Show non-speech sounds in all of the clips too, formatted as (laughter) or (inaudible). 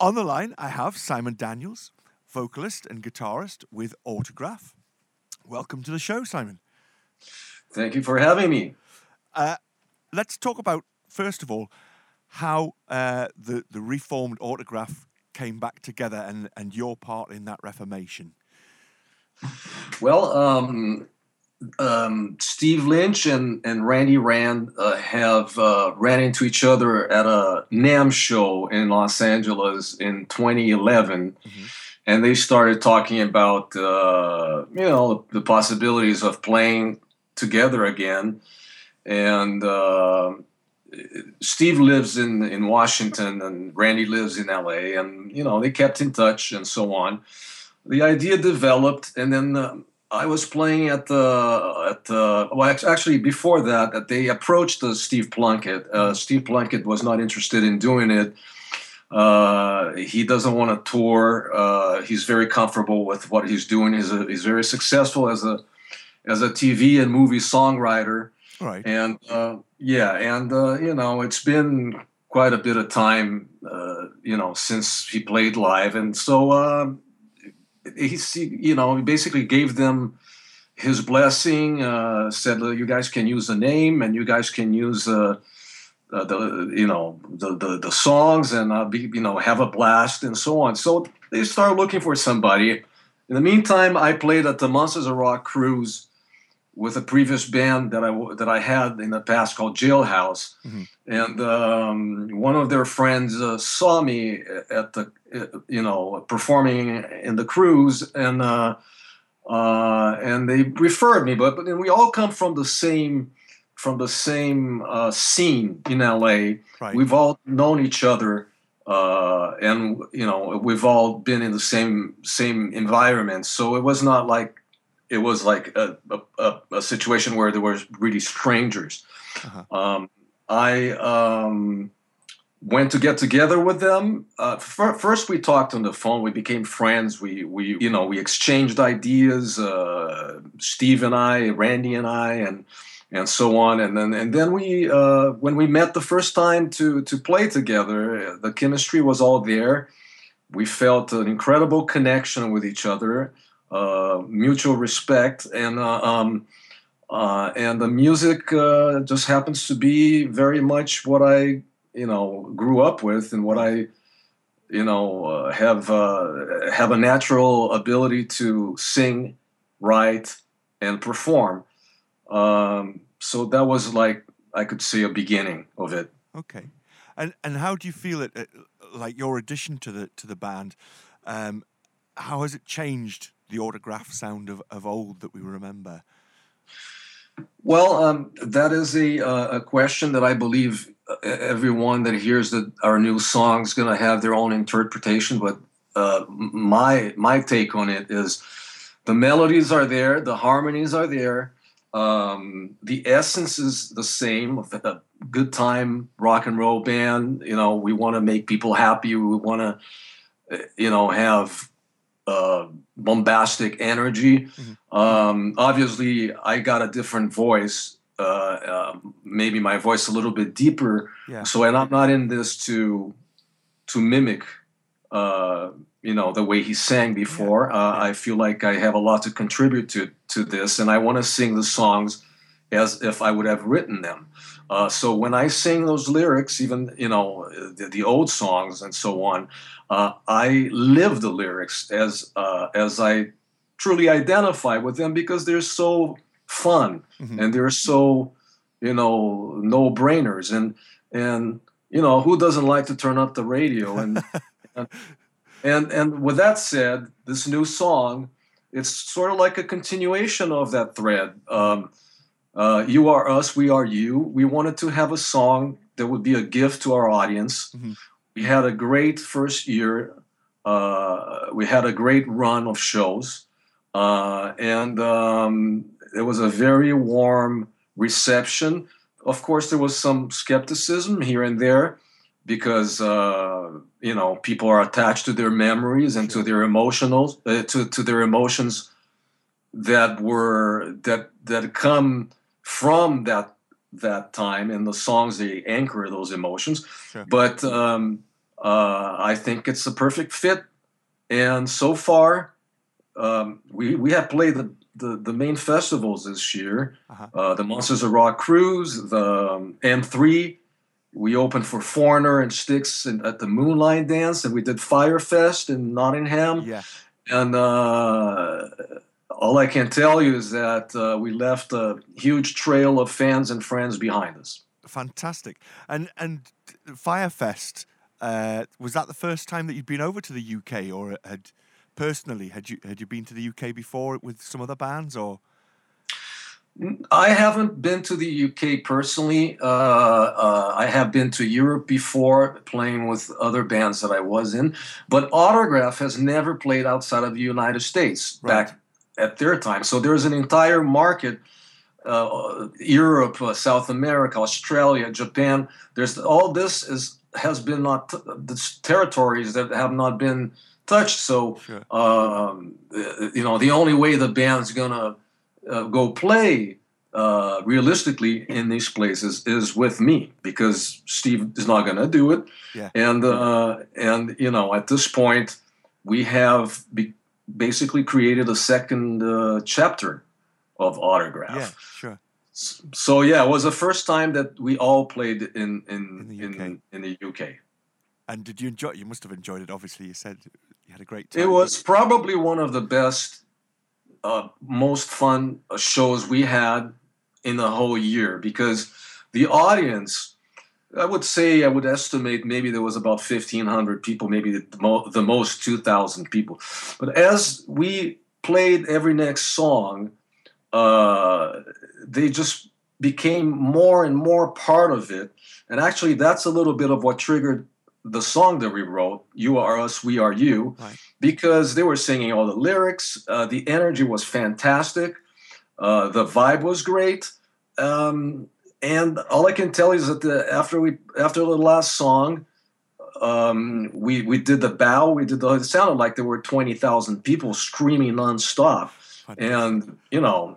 On the line, I have Simon Daniels, vocalist and guitarist with Autograph. Welcome to the show, Simon. Thank you for having me. Uh, let's talk about, first of all, how uh, the, the reformed Autograph came back together and, and your part in that reformation. Well, um, um, Steve Lynch and, and Randy Rand uh, have uh, ran into each other at a NAMM show in Los Angeles in 2011. Mm-hmm. And they started talking about, uh, you know, the possibilities of playing together again. And uh, Steve lives in, in Washington and Randy lives in LA. And, you know, they kept in touch and so on. The idea developed, and then uh, I was playing at the at the well actually before that that they approached uh, Steve Plunkett. Uh, Steve Plunkett was not interested in doing it. Uh, he doesn't want to tour. Uh, he's very comfortable with what he's doing. He's a, he's very successful as a as a TV and movie songwriter. Right. And uh, yeah, and uh, you know it's been quite a bit of time, you know, since he played live, and so um, he's you know he basically gave them his blessing. Uh, said you guys can use the name and you guys can use uh, uh, the you know the the, the songs and uh, be, you know have a blast and so on. So they started looking for somebody. In the meantime, I played at the Monsters of Rock cruise with a previous band that I that I had in the past called Jailhouse, mm-hmm. and um, one of their friends uh, saw me at the uh, you know performing in the cruise, and uh, uh, and they referred me. But but we all come from the same from the same uh, scene in LA. Right. We've all known each other. Uh, and you know we've all been in the same same environment, so it was not like it was like a, a, a situation where there were really strangers. Uh-huh. Um, I um, went to get together with them. Uh, first, we talked on the phone. We became friends. We we you know we exchanged ideas. Uh, Steve and I, Randy and I, and and so on. And then and then we uh, when we met the first time to to play together, the chemistry was all there. We felt an incredible connection with each other uh, mutual respect, and uh, um, uh, and the music uh, just happens to be very much what I you know grew up with and what I you know uh, have uh, have a natural ability to sing, write, and perform. Um, so that was like I could see a beginning of it. Okay, and and how do you feel it? Like your addition to the to the band, um, how has it changed the autograph sound of, of old that we remember? Well, um, that is a, uh, a question that I believe uh, everyone that hears our new song is going to have their own interpretation. But uh, my my take on it is the melodies are there, the harmonies are there, um, the essence is the same of a good time rock and roll band. You know, we want to make people happy. We want to, uh, you know, have uh, bombastic energy. Mm-hmm. Um, obviously, I got a different voice. Uh, uh, maybe my voice a little bit deeper. Yeah. So, and I'm not in this to to mimic, uh, you know, the way he sang before. Yeah. Uh, yeah. I feel like I have a lot to contribute to to this, and I want to sing the songs as if I would have written them. Uh, so when I sing those lyrics, even you know the, the old songs and so on, uh, I live the lyrics as uh, as I truly identify with them because they're so fun mm-hmm. and they're so you know no brainers and and you know who doesn't like to turn up the radio and (laughs) and, and and with that said, this new song it's sort of like a continuation of that thread. Um, uh, you are us, we are you. We wanted to have a song that would be a gift to our audience. Mm-hmm. We had a great first year. Uh, we had a great run of shows, uh, and um, it was a very warm reception. Of course, there was some skepticism here and there because uh, you know people are attached to their memories and to their emotional uh, to to their emotions that were that that come from that that time and the songs they anchor those emotions sure. but um, Uh, I think it's a perfect fit. And so far, um, we we have played the, the, the main festivals this year. Uh-huh. Uh, the Monsters of Rock cruise, the um, M3. We opened for Foreigner and Styx in, at the Moonlight Dance, and we did Firefest in Nottingham. Yeah. And uh, all I can tell you is that uh, we left a huge trail of fans and friends behind us. Fantastic. And and Firefest, uh, was that the first time that you'd been over to the UK, or had personally had you had you been to the UK before with some other bands, or? I haven't been to the UK personally. Uh, uh, I have been to Europe before, playing with other bands that I was in. But Autograph has never played outside of the United States Right. back at their time. So there's an entire market. Uh, Europe, uh, South America, Australia, Japan. There's all this is has been not the territories that have not been touched. So Sure. um, you know the only way the band's gonna uh, go play uh, realistically in these places is with me because Steve is not gonna do it. Yeah. And uh, and you know at this point we have be- basically created a second uh, chapter of autograph. Yeah, sure. So yeah, it was the first time that we all played in in In the UK. in, the UK. And did you enjoy? You must have enjoyed it. Obviously, you said you had a great time. It was probably one of the best, uh, most fun uh, shows we had in the whole year because the audience, I would say, I would estimate maybe there was about 1,500 people, maybe the, mo- the most 2,000 people. But as we played every next song, uh, they just became more and more part of it. And actually, that's a little bit of what triggered the song that we wrote, You Are Us, We Are You, Right. because they were singing all the lyrics. Uh, the energy was fantastic. Uh, the vibe was great. Um, and all I can tell you is that the, after we after the last song, um, we we did the bow. We did the. It sounded like there were twenty thousand people screaming nonstop. And you know,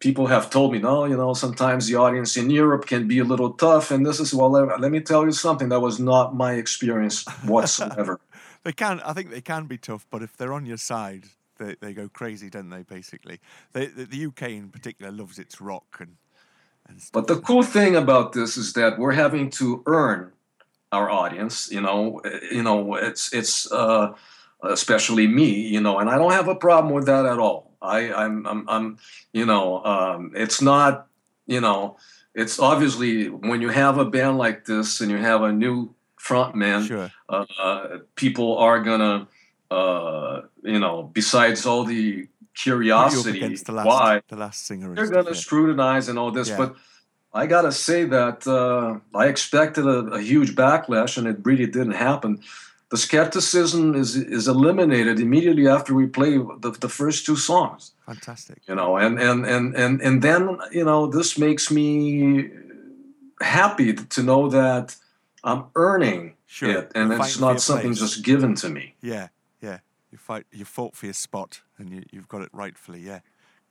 people have told me, no, you know, sometimes the audience in Europe can be a little tough. And this is well, let, let me tell you something. That was not my experience whatsoever. (laughs) They can. I think they can be tough, but if they're on your side, they, they go crazy, don't they? Basically, they, the, the UK in particular loves its rock and. But the cool thing about this is that we're having to earn our audience. You know, Uh, you know, it's it's uh, especially me. You know, and I don't have a problem with that at all. I I'm I'm, I'm you know, um, it's not you know, it's obviously when you have a band like this and you have a new frontman. sure, uh, people are gonna, uh, you know, besides all the Put you up curiosity, against the last why the last singer. they're gonna scrutinize and all this. Yeah. But I gotta say that uh, I expected a, a huge backlash, and it really didn't happen. The skepticism is is eliminated immediately after we play the, the first two songs Fantastic. you know and and and and and then you know this makes me happy to know that i'm earning Sure. it and You're it's fighting for your not something place. just given to me yeah. You fight. You fought for your spot, and you, you've got it rightfully. Yeah,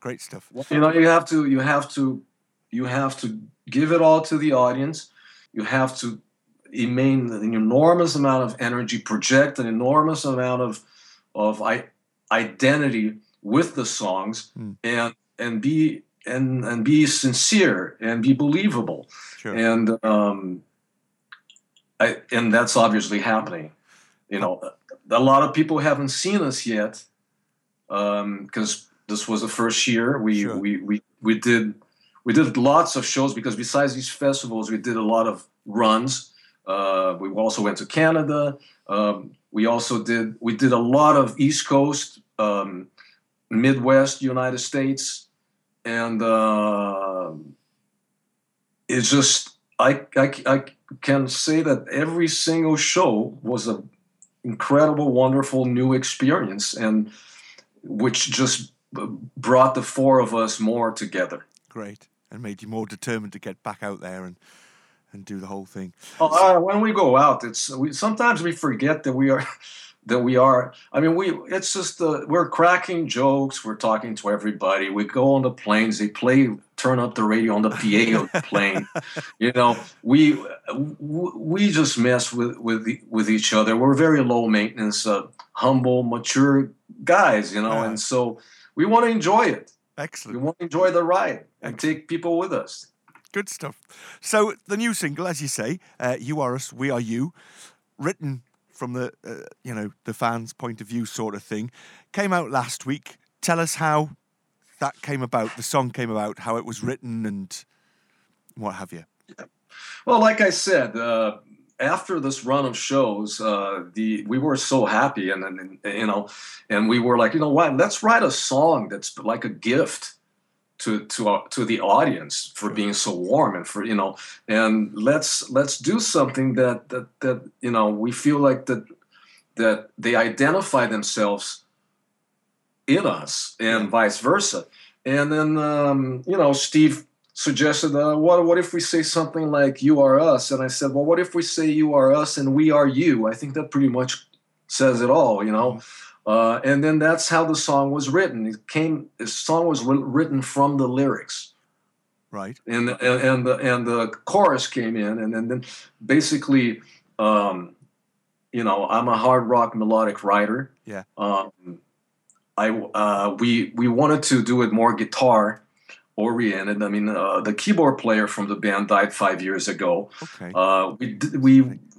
great stuff. you know you have to you have to you have to give it all to the audience you have to emain an enormous amount of energy project an enormous amount of of I, identity with the songs Hmm. and and be and and be sincere and be believable Sure. and um I, and that's obviously happening you know a lot of people haven't seen us yet because this was the first year. We, Sure. we we we did we did lots of shows because besides these festivals we did a lot of runs. Uh, we also went to canada. Um, we also did we did a lot of east coast um, midwest united states. And uh, it's just I, I, I can say that every single show was a incredible wonderful new experience and which just brought the four of us more together Great, and made you more determined to get back out there and and do the whole thing. uh, when we go out it's we sometimes we forget that we are (laughs) that we are i mean we it's just uh, we're cracking jokes we're talking to everybody we go on the planes they play turn up the radio on the PA of the plane. You know, we we just mess with with with each other. We're very low maintenance, uh, humble, mature guys. You know, yeah. and so we want to enjoy it. Excellent. We want to enjoy the ride and Excellent. take people with us. Good stuff. So the new single, as you say, uh, "You Are Us, We Are You," written from the uh, you know the fans' point of view, sort of thing, came out last week. Tell us how that came about. The song came about, how it was written, and what have you. Yeah. Well, like I said, uh, after this run of shows, uh, the we were so happy, and, and, and you know, and we were like, you know what? Let's write a song that's like a gift to to uh, to the audience for being so warm and for you know and let's let's do something that that that you know we feel like that that they identify themselves in us and vice versa and then um, you know steve suggested uh, what what if we say something like you are us and i said well what if we say you are us and we are you i think that pretty much says it all you know mm-hmm uh, and then that's how the song was written. It came. The song was written from the lyrics, right? And and and the and the chorus came in, and then, then basically, um, you know, I'm a hard rock melodic writer. Yeah. Um, I uh, we we wanted to do it more guitar oriented. I mean, uh, the keyboard player from the band died five years ago. Okay. Uh, we we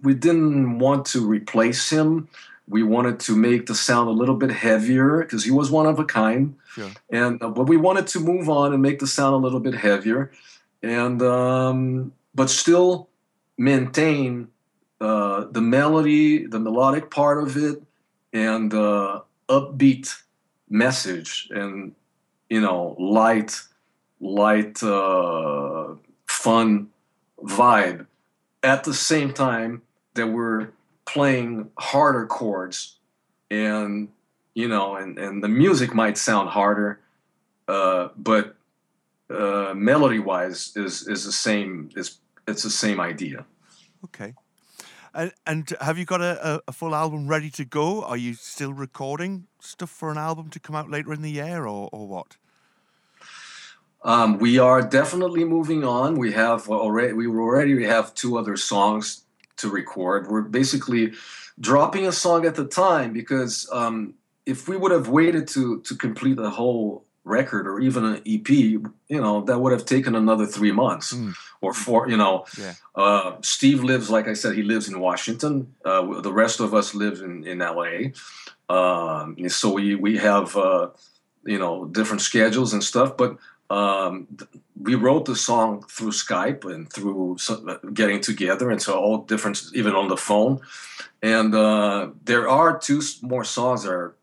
we didn't want to replace him we wanted to make the sound a little bit heavier because he was one of a kind. Sure. And uh, but we wanted to move on and make the sound a little bit heavier, and um, but still maintain uh, the melody, the melodic part of it, and upbeat message, and you know, light, light, uh, fun vibe. At the same time that we're playing harder chords and you know and, and the music might sound harder uh, but uh, melody wise is is the same is it's the same idea. Okay. And, and have you got a, a, full album ready to go? Are you still recording stuff for an album to come out later in the year or, or what um, we are definitely moving on we have already we already we have two other songs to record. We're basically dropping a song at the time because um, if we would have waited to to complete a whole record or even an EP, you know, that would have taken another three months mm. or four. You know, yeah. uh, Steve lives, like I said, he lives in Washington. Uh, the rest of us live in in LA. Um, so we we have uh, you know different schedules and stuff, but um, we wrote the song through Skype and through getting together, and so all different, even on the phone. And uh, there are two more songs that are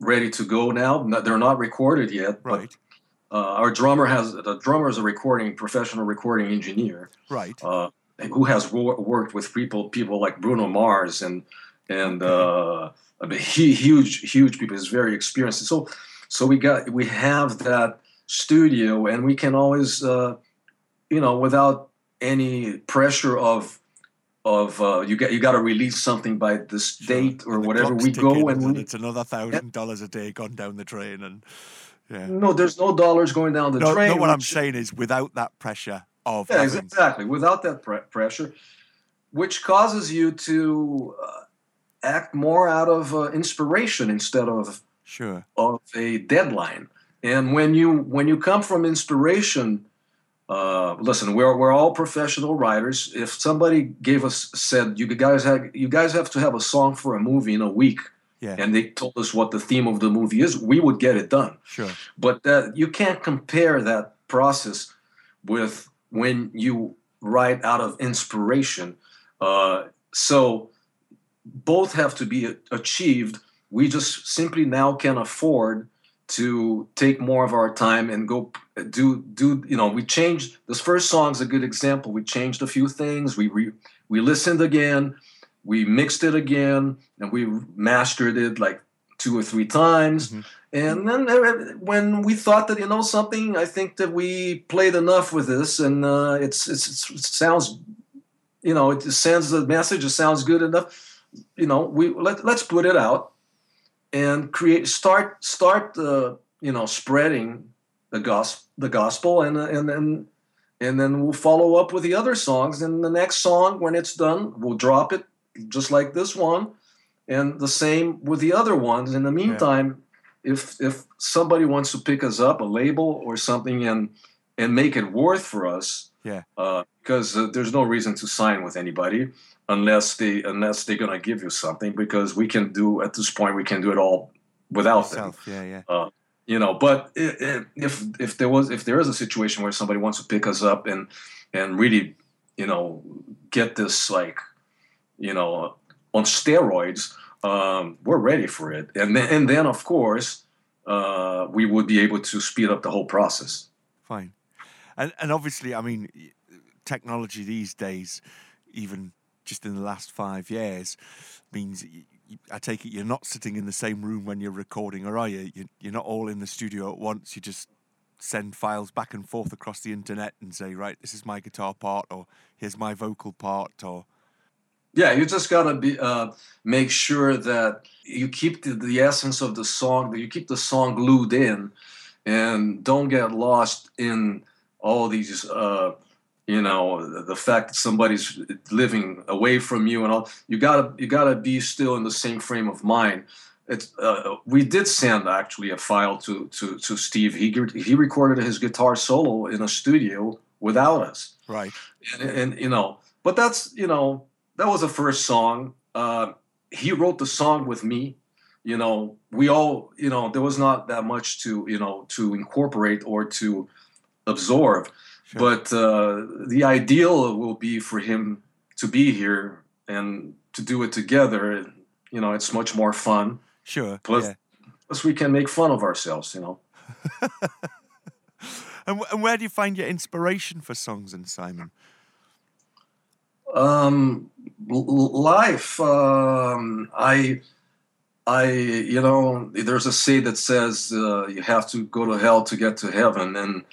ready to go now. They're not recorded yet, right? But, uh, our drummer has the drummer is a recording professional recording engineer, right? Uh, who has wo- worked with people people like Bruno Mars and and uh, huge huge people. He's very experienced. So so we got we have that studio and we can always uh, you know without any pressure of of uh, you got you got to release something by this sure. date or whatever we go and we, it's another thousand dollars a day gone down the drain and yeah no there's no dollars going down the no, drain no what i'm saying is without that pressure of yeah, exactly without that pre- pressure which causes you to uh, act more out of uh, inspiration instead of sure of a deadline and when you when you come from inspiration, uh, listen, we're we're all professional writers. If somebody gave us said you guys have you guys have to have a song for a movie in a week, yeah. and they told us what the theme of the movie is, we would get it done. Sure. But that you can't compare that process with when you write out of inspiration. Uh, so both have to be achieved. We just simply now can afford to take more of our time and go do do you know we changed this first song's a good example we changed a few things we re, we listened again we mixed it again and we mastered it like two or three times mm-hmm. and then uh, when we thought that you know something i think that we played enough with this and uh, it's, it's, it's it sounds you know it sends the message it sounds good enough you know we let, let's put it out and create start start uh, you know spreading the gospel, the gospel, and and then and then we'll follow up with the other songs. And the next song, when it's done, we'll drop it just like this one, and the same with the other ones. In the meantime, yeah. if if somebody wants to pick us up, a label or something, and and make it worth for us, yeah, because uh, uh, there's no reason to sign with anybody unless they unless they're gonna give you something because we can do at this point we can do it all without Yourself. them. Yeah, yeah. Uh, you know, but if if there was if there is a situation where somebody wants to pick us up and and really, you know, get this like, you know, on steroids, um, we're ready for it. And then and then of course, uh, we would be able to speed up the whole process. Fine, and and obviously, I mean, technology these days, even just in the last five years means I take it you're not sitting in the same room when you're recording, or are you? You're not all in the studio at once. You just send files back and forth across the internet and say, right, this is my guitar part, or here's my vocal part, or. Yeah, you just gotta be uh, make sure that you keep the, the essence of the song, that you keep the song glued in, and don't get lost in all these uh, you know the fact that somebody's living away from you and all you gotta you gotta be still in the same frame of mind. It's uh, we did send actually a file to to to steve. He he recorded his guitar solo in a studio without us. Right. And, and you know but that's you know that was the first song. Uh, he wrote the song with me. You know we all you know there was not that much to you know to incorporate or to absorb Sure. But uh, the ideal will be for him to be here and to do it together. You know, it's much more fun. Sure. Plus, yeah. plus we can make fun of ourselves. You know. (laughs) and, and where do you find your inspiration for songs and Simon? Um, life. Um, I. I, you know, there's a say that says uh, you have to go to hell to get to heaven, and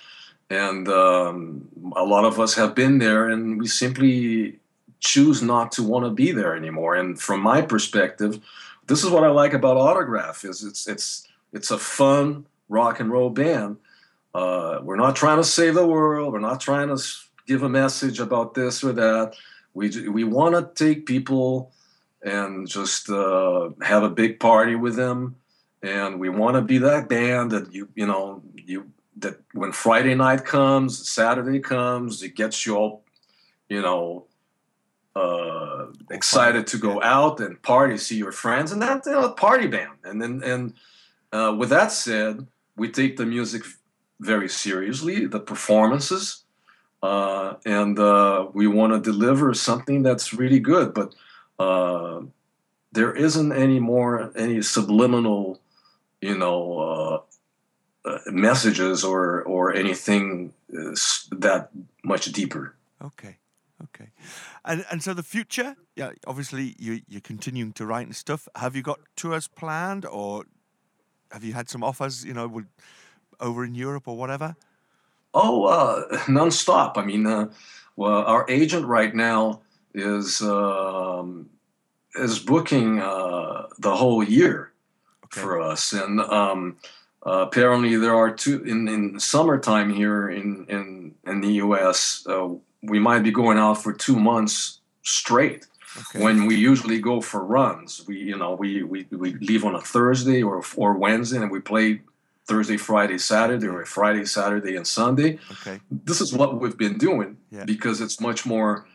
and um, a lot of us have been there and we simply choose not to want to be there anymore. And from my perspective this is what i like about autograph is it's it's it's a fun rock and roll band. Uh, we're not trying to save the world. We're not trying to give a message about this or that. We we want to take people and just uh, have a big party with them. And we want to be that band that you you know you that when Friday night comes, Saturday comes, it gets you all, you know, uh, excited to go out and party, see your friends, and that you know, party band. And then, and uh, with that said, we take the music very seriously, the performances, uh, and uh, we want to deliver something that's really good. But uh, there isn't any more any subliminal, you know, uh, messages or or anything uh, that much deeper. Okay, okay, and and so the future, yeah, obviously you you're continuing to write and stuff. Have you got tours planned, or have you had some offers? You know, over in Europe or whatever. Oh, uh, (laughs) nonstop. I mean, uh, well, our agent right now is um, is booking uh, the whole year okay. for us, and um, uh, apparently, there are two in, in summertime here in in in the U.S. Uh, we might be going out for two months straight. Okay. When we usually go for runs, we you know we, we we leave on a Thursday or or Wednesday and we play Thursday, Friday, Saturday, or Friday, Saturday, and Sunday. Okay. This is what we've been doing yeah. because it's much more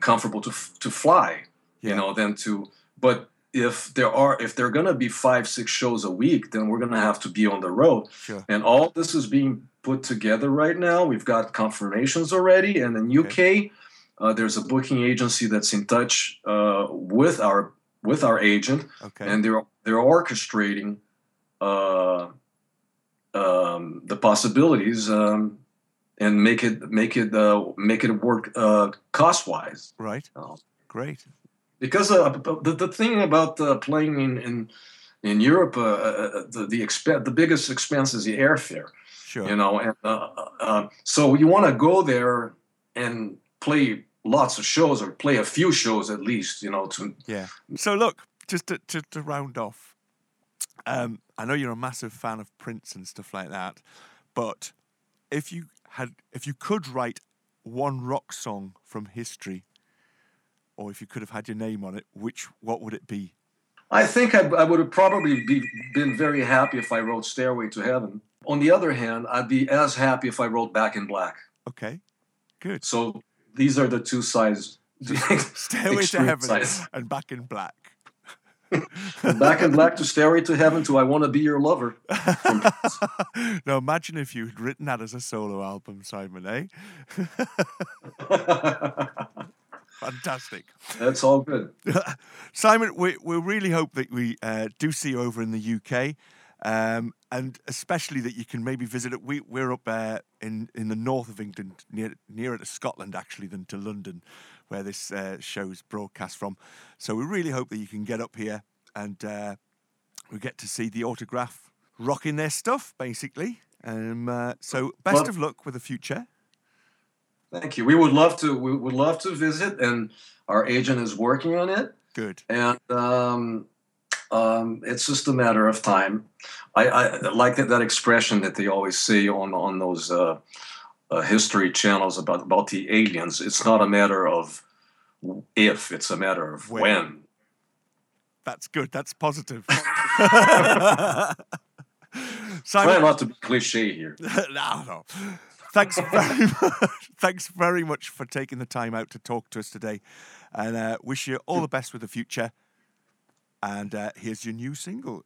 comfortable to to fly, yeah. you know, than to. But if there are if there are going to be five six shows a week then we're going to have to be on the road. Sure. and all this is being put together right now. We've got confirmations already. And in uk uh, there's a booking agency that's in touch uh, with our with our agent. Okay. and they're they're orchestrating uh, um, the possibilities um, and make it make it uh, make it work uh, cost wise right great because uh, the, the thing about uh, playing in in, in Europe, uh, uh, uh the the, exp- the biggest expense is the airfare. Sure. You know, and uh, so you want to go there and play lots of shows or play a few shows at least. You know, to yeah. So look, just to to, to round off, um, I know you're a massive fan of Prince and stuff like that, But if you had, if you could write one rock song from history, or if you could have had your name on it, which what would it be? I think I, I would have probably be, been very happy if I wrote Stairway to Heaven. On the other hand, I'd be as happy if I wrote Back in Black. Okay, good. So these are the two sides. (laughs) Stairway to Heaven sides. and Back in Black. Back in Black to Stairway to Heaven to I Want to Be Your Lover. (laughs) now imagine if you had written that as a solo album, Simon, eh? (laughs) Fantastic. That's all good. (laughs) Simon, we, we really hope that we uh, do see you over in the UK. Um, and especially that you can maybe visit it. We, we're up uh, in, in the north of England, near, nearer to Scotland actually than to London, where this uh, show's broadcast from. So we really hope that you can get up here and uh, we get to see the autograph rocking their stuff, basically. Um, uh, so best Well- of luck with the future. Thank you. We would love to. We would love to visit, and our agent is working on it. Good. and um, um, it's just a matter of time. I, I like that, that expression that they always say on on those uh, uh, history channels about about the aliens. It's not a matter of if; it's a matter of When. when. That's good. That's positive. (laughs) (laughs) (laughs) Try Simon, not to be cliche here. no, no. Thanks very much. Thanks very much for taking the time out to talk to us today, and uh, wish you all the best with the future. And uh, here's your new single.